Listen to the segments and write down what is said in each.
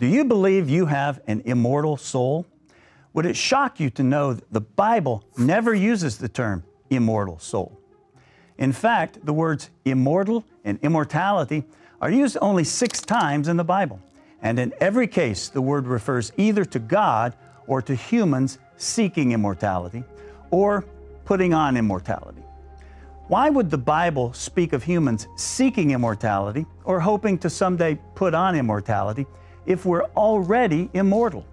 Do you believe you have an immortal soul? Would it shock you to know that the Bible never uses the term immortal soul? In fact, the words immortal and immortality are used only six times in the Bible. And in every case, the word refers either to God or to humans seeking immortality or putting on immortality. Why would the Bible speak of humans seeking immortality or hoping to someday put on immortality if we're already immortal?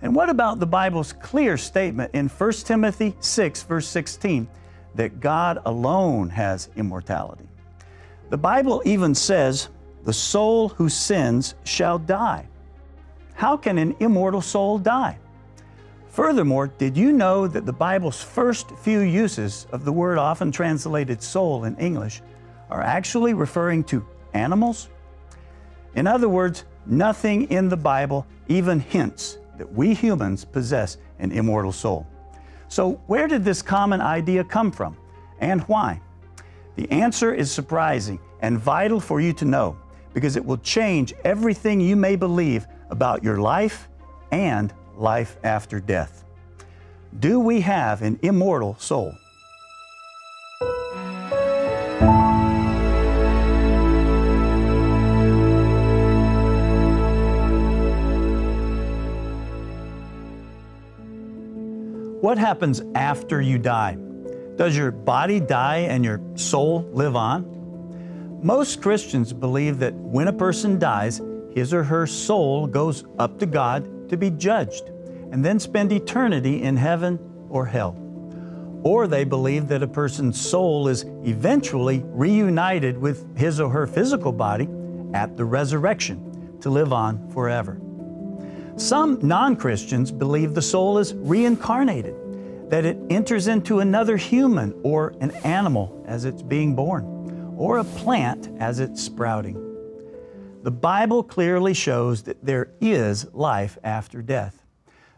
And what about the Bible's clear statement in 1 Timothy 6, verse 16, that God alone has immortality? The Bible even says, The soul who sins shall die. How can an immortal soul die? Furthermore, did you know that the Bible's first few uses of the word often translated soul in English are actually referring to animals? In other words, nothing in the Bible even hints that we humans possess an immortal soul. So, where did this common idea come from and why? The answer is surprising and vital for you to know because it will change everything you may believe about your life and life after death. Do we have an immortal soul? What happens after you die? Does your body die and your soul live on? Most Christians believe that when a person dies, his or her soul goes up to God to be judged and then spend eternity in heaven or hell. Or they believe that a person's soul is eventually reunited with his or her physical body at the resurrection to live on forever. Some non Christians believe the soul is reincarnated, that it enters into another human or an animal as it's being born, or a plant as it's sprouting. The Bible clearly shows that there is life after death.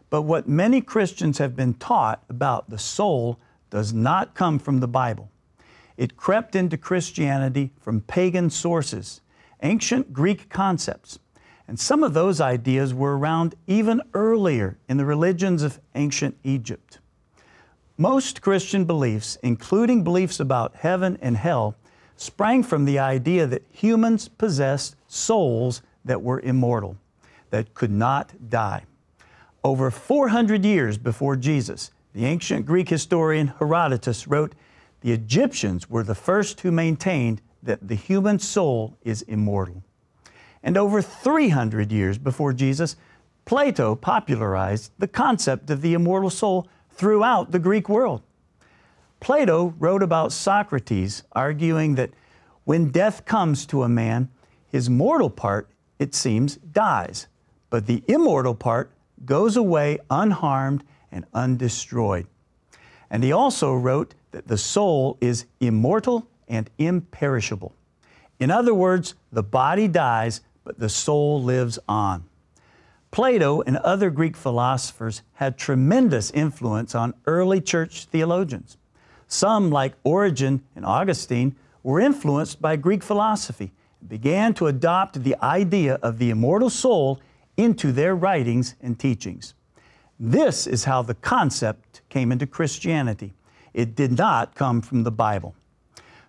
But what many Christians have been taught about the soul does not come from the Bible. It crept into Christianity from pagan sources, ancient Greek concepts. And some of those ideas were around even earlier in the religions of ancient Egypt. Most Christian beliefs, including beliefs about heaven and hell, sprang from the idea that humans possessed souls that were immortal, that could not die. Over 400 years before Jesus, the ancient Greek historian Herodotus wrote, The Egyptians were the first who maintained that the human soul is immortal. And over 300 years before Jesus, Plato popularized the concept of the immortal soul throughout the Greek world. Plato wrote about Socrates, arguing that when death comes to a man, his mortal part, it seems, dies, but the immortal part goes away unharmed and undestroyed. And he also wrote that the soul is immortal and imperishable. In other words, the body dies, but the soul lives on. Plato and other Greek philosophers had tremendous influence on early church theologians. Some, like Origen and Augustine, were influenced by Greek philosophy and began to adopt the idea of the immortal soul into their writings and teachings. This is how the concept came into Christianity. It did not come from the Bible.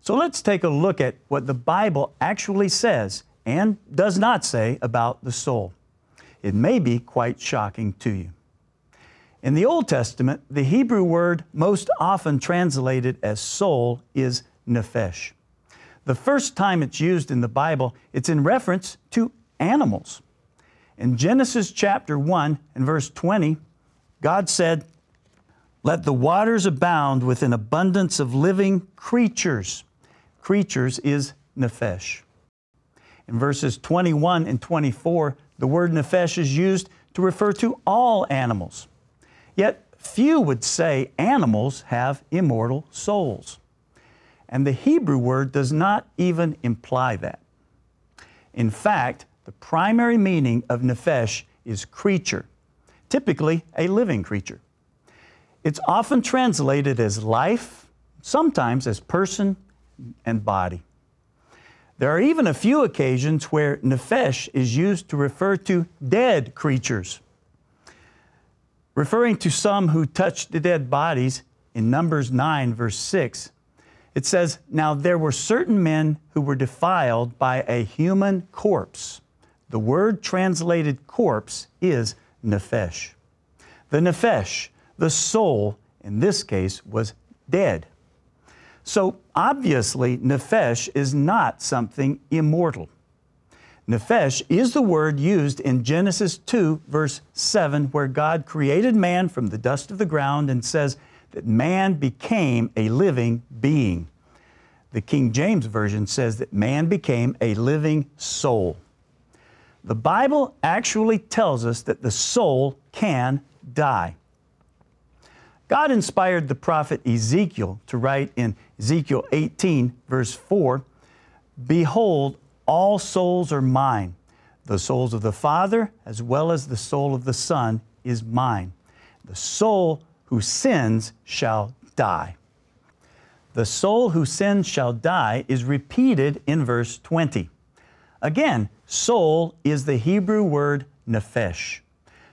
So let's take a look at what the Bible actually says and does not say about the soul. It may be quite shocking to you. In the Old Testament, the Hebrew word most often translated as soul is nephesh. The first time it's used in the Bible, it's in reference to animals. In Genesis chapter 1 and verse 20, God said, Let the waters abound with an abundance of living creatures. Creatures is nephesh. In verses 21 and 24, the word nephesh is used to refer to all animals. Yet few would say animals have immortal souls. And the Hebrew word does not even imply that. In fact, the primary meaning of nephesh is creature, typically a living creature. It's often translated as life, sometimes as person and body. There are even a few occasions where nephesh is used to refer to dead creatures. Referring to some who touched the dead bodies in Numbers 9, verse 6, it says, Now there were certain men who were defiled by a human corpse. The word translated corpse is nephesh. The nephesh, the soul, in this case, was dead. So obviously, nephesh is not something immortal. Nephesh is the word used in Genesis 2, verse 7, where God created man from the dust of the ground and says that man became a living being. The King James Version says that man became a living soul. The Bible actually tells us that the soul can die. God inspired the prophet Ezekiel to write in Ezekiel 18, verse 4 Behold, all souls are mine. The souls of the Father, as well as the soul of the Son, is mine. The soul who sins shall die. The soul who sins shall die is repeated in verse 20. Again, soul is the Hebrew word nephesh.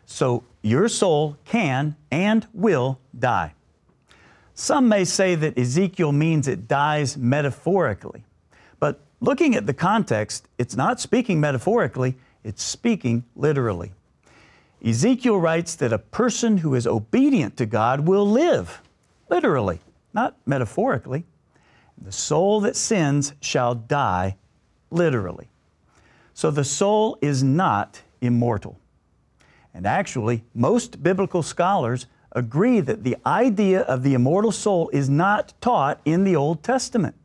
So your soul can and will die. Some may say that Ezekiel means it dies metaphorically, but looking at the context, it's not speaking metaphorically, it's speaking literally. Ezekiel writes that a person who is obedient to God will live, literally, not metaphorically. The soul that sins shall die, literally. So the soul is not immortal. And actually, most biblical scholars agree that the idea of the immortal soul is not taught in the Old Testament.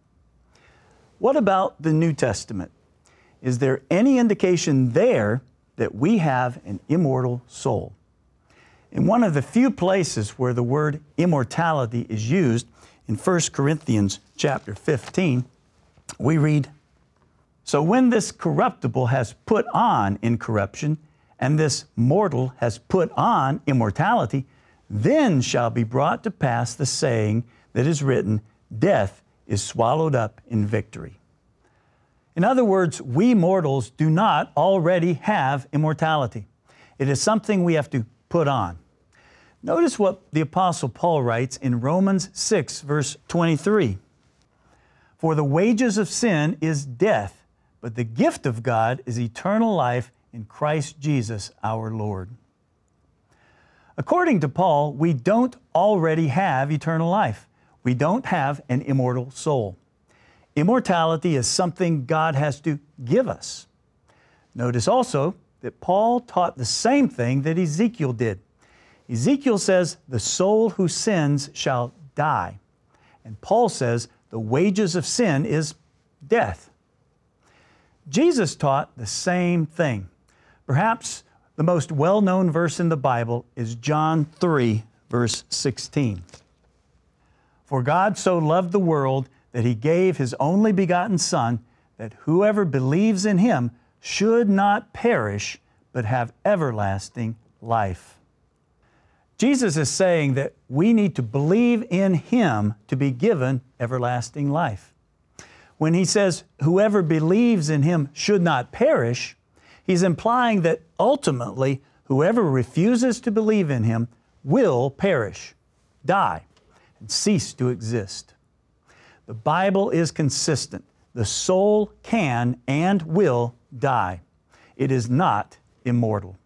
What about the New Testament? Is there any indication there that we have an immortal soul? In one of the few places where the word immortality is used, in 1 Corinthians chapter 15, we read, So when this corruptible has put on incorruption, and this mortal has put on immortality, then shall be brought to pass the saying that is written, Death is swallowed up in victory. In other words, we mortals do not already have immortality. It is something we have to put on. Notice what the Apostle Paul writes in Romans 6, verse 23 For the wages of sin is death, but the gift of God is eternal life in Christ Jesus our Lord. According to Paul, we don't already have eternal life. We don't have an immortal soul. Immortality is something God has to give us. Notice also that Paul taught the same thing that Ezekiel did. Ezekiel says, The soul who sins shall die. And Paul says, The wages of sin is death. Jesus taught the same thing. Perhaps the most well known verse in the Bible is John 3, verse 16. For God so loved the world that he gave his only begotten Son, that whoever believes in him should not perish, but have everlasting life. Jesus is saying that we need to believe in him to be given everlasting life. When he says, whoever believes in him should not perish, He's implying that ultimately, whoever refuses to believe in him will perish, die, and cease to exist. The Bible is consistent. The soul can and will die. It is not immortal.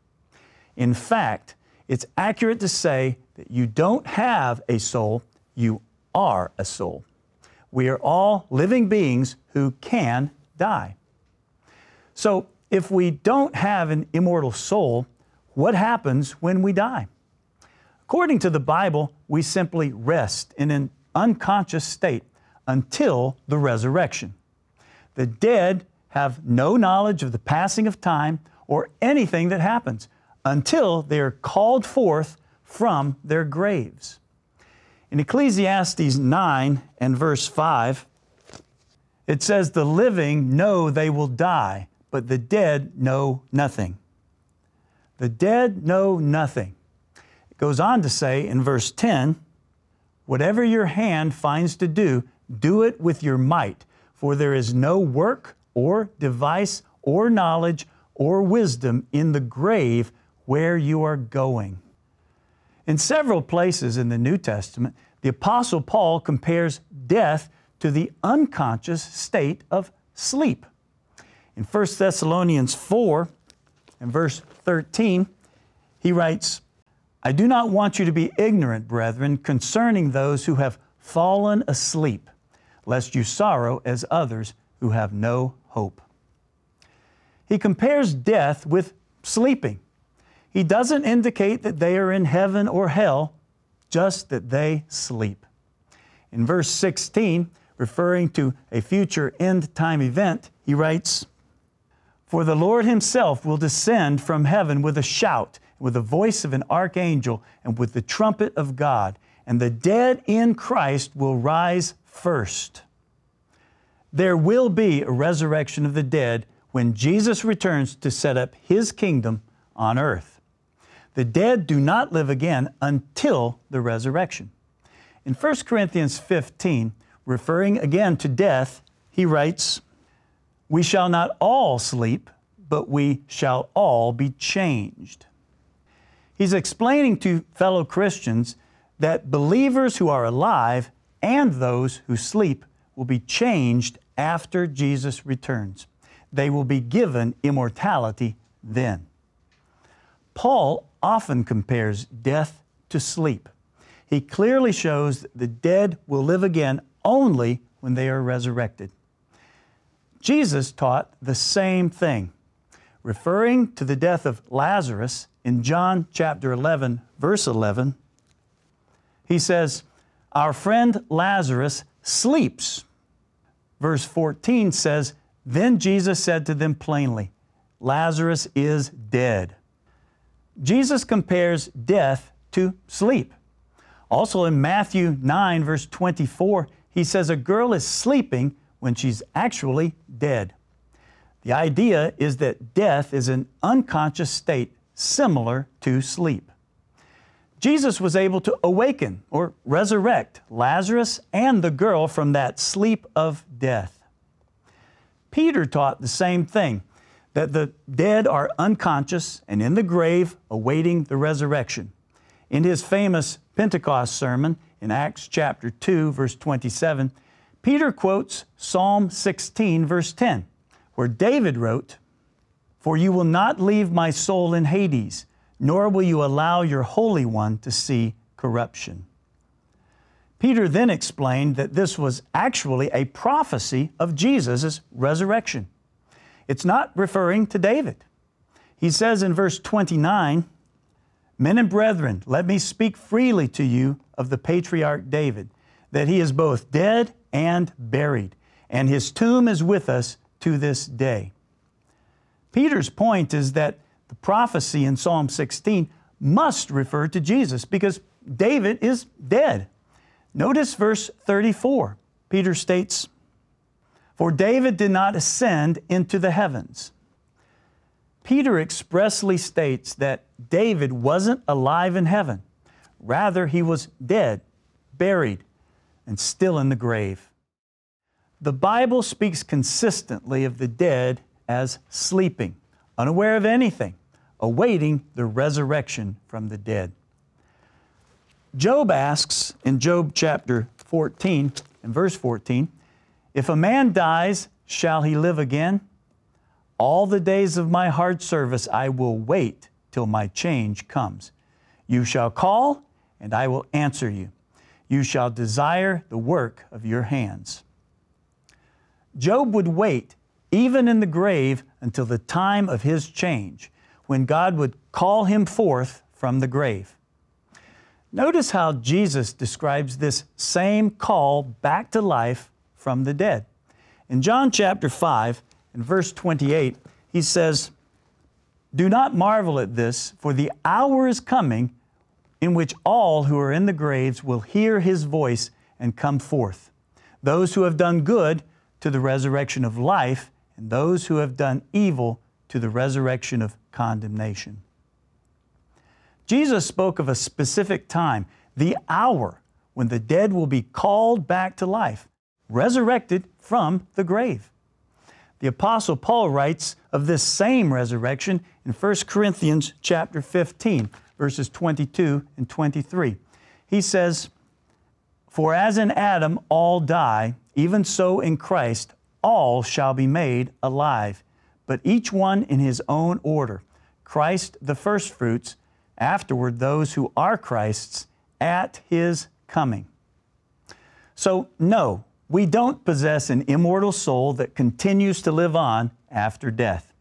In fact, it's accurate to say that you don't have a soul, you are a soul. We are all living beings who can die. So, if we don't have an immortal soul, what happens when we die? According to the Bible, we simply rest in an unconscious state until the resurrection. The dead have no knowledge of the passing of time or anything that happens until they are called forth from their graves. In Ecclesiastes 9 and verse 5, it says, The living know they will die but the dead know nothing. The dead know nothing. It goes on to say in verse 10 Whatever your hand finds to do, do it with your might, for there is no work or device or knowledge or wisdom in the grave where you are going. In several places in the New Testament, the Apostle Paul compares death to the unconscious state of sleep. In 1 Thessalonians 4 and verse 13, he writes, I do not want you to be ignorant, brethren, concerning those who have fallen asleep, lest you sorrow as others who have no hope. He compares death with sleeping. He doesn't indicate that they are in heaven or hell, just that they sleep. In verse 16, referring to a future end time event, he writes, For the Lord Himself will descend from heaven with a shout, with the voice of an archangel, and with the trumpet of God, and the dead in Christ will rise first. There will be a resurrection of the dead when Jesus returns to set up His kingdom on earth. The dead do not live again until the resurrection. In 1 Corinthians 15, referring again to death, he writes, We shall not all sleep, but we shall all be changed. He's explaining to fellow Christians that believers who are alive and those who sleep will be changed after Jesus returns. They will be given immortality then. Paul often compares death to sleep. He clearly shows that the dead will live again only when they are resurrected. Jesus taught the same thing, referring to the death of Lazarus in John chapter 11, verse 11. He says, Our friend Lazarus sleeps. Verse 14 says, Then Jesus said to them plainly, Lazarus is dead. Jesus compares death to sleep. Also in Matthew 9, verse 24, he says a girl is sleeping when she's actually dead. The idea is that death is an unconscious state similar to sleep. Jesus was able to awaken or resurrect Lazarus and the girl from that sleep of death. Peter taught the same thing that the dead are unconscious and in the grave awaiting the resurrection. In his famous Pentecost sermon in Acts chapter 2, verse 27, Peter quotes Psalm 16, verse 10, where David wrote, For you will not leave my soul in Hades, nor will you allow your Holy One to see corruption. Peter then explained that this was actually a prophecy of Jesus' resurrection. It's not referring to David. He says in verse 29, Men and brethren, let me speak freely to you of the patriarch David, that he is both dead and buried, and his tomb is with us to this day. Peter's point is that the prophecy in Psalm 16 must refer to Jesus because David is dead. Notice verse 34. Peter states, For David did not ascend into the heavens. Peter expressly states that David wasn't alive in heaven. Rather, he was dead, buried, and still in the grave. The Bible speaks consistently of the dead as sleeping, unaware of anything, awaiting the resurrection from the dead. Job asks in Job chapter 14 and verse 14, If a man dies, shall he live again? All the days of my hard service I will wait till my change comes. You shall call, and I will answer you. You shall desire the work of your hands. Job would wait, even in the grave, until the time of his change, when God would call him forth from the grave. Notice how Jesus describes this same call back to life from the dead. In John chapter 5, in verse 28, he says, Do not marvel at this, for the hour is coming in which all who are in the graves will hear his voice and come forth. Those who have done good to the resurrection of life, and those who have done evil to the resurrection of condemnation. Jesus spoke of a specific time, the hour, when the dead will be called back to life, resurrected from the grave. The apostle Paul writes of this same resurrection in 1 Corinthians chapter 15, verses 22 and 23. He says, "For as in Adam all die, even so in Christ all shall be made alive, but each one in his own order. Christ the firstfruits, afterward those who are Christ's at his coming." So, no, we don't possess an immortal soul that continues to live on after death.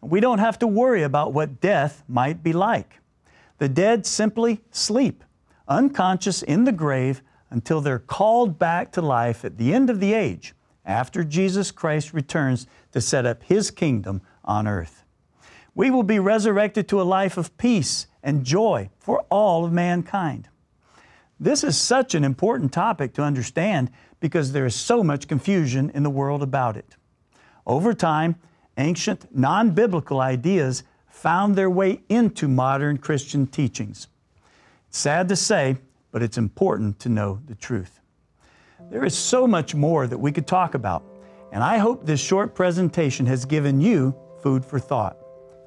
We don't have to worry about what death might be like. The dead simply sleep, unconscious in the grave until they're called back to life at the end of the age, after Jesus Christ returns to set up His kingdom on earth. We will be resurrected to a life of peace and joy for all of mankind. This is such an important topic to understand because there is so much confusion in the world about it. Over time, ancient non biblical ideas found their way into modern Christian teachings. Sad to say, but it's important to know the truth. There is so much more that we could talk about, and I hope this short presentation has given you food for thought.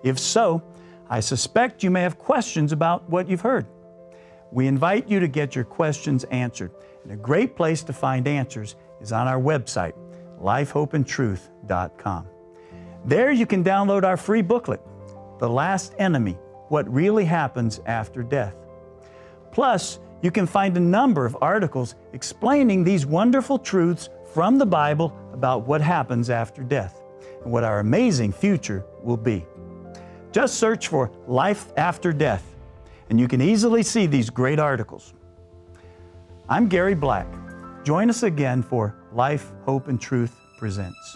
If so, I suspect you may have questions about what you've heard. We invite you to get your questions answered. And a great place to find answers is on our website, lifehopeandtruth.com. There you can download our free booklet, The Last Enemy What Really Happens After Death. Plus, you can find a number of articles explaining these wonderful truths from the Bible about what happens after death and what our amazing future will be. Just search for Life After Death, and you can easily see these great articles. I'm Gary Black. Join us again for Life, Hope, and Truth Presents.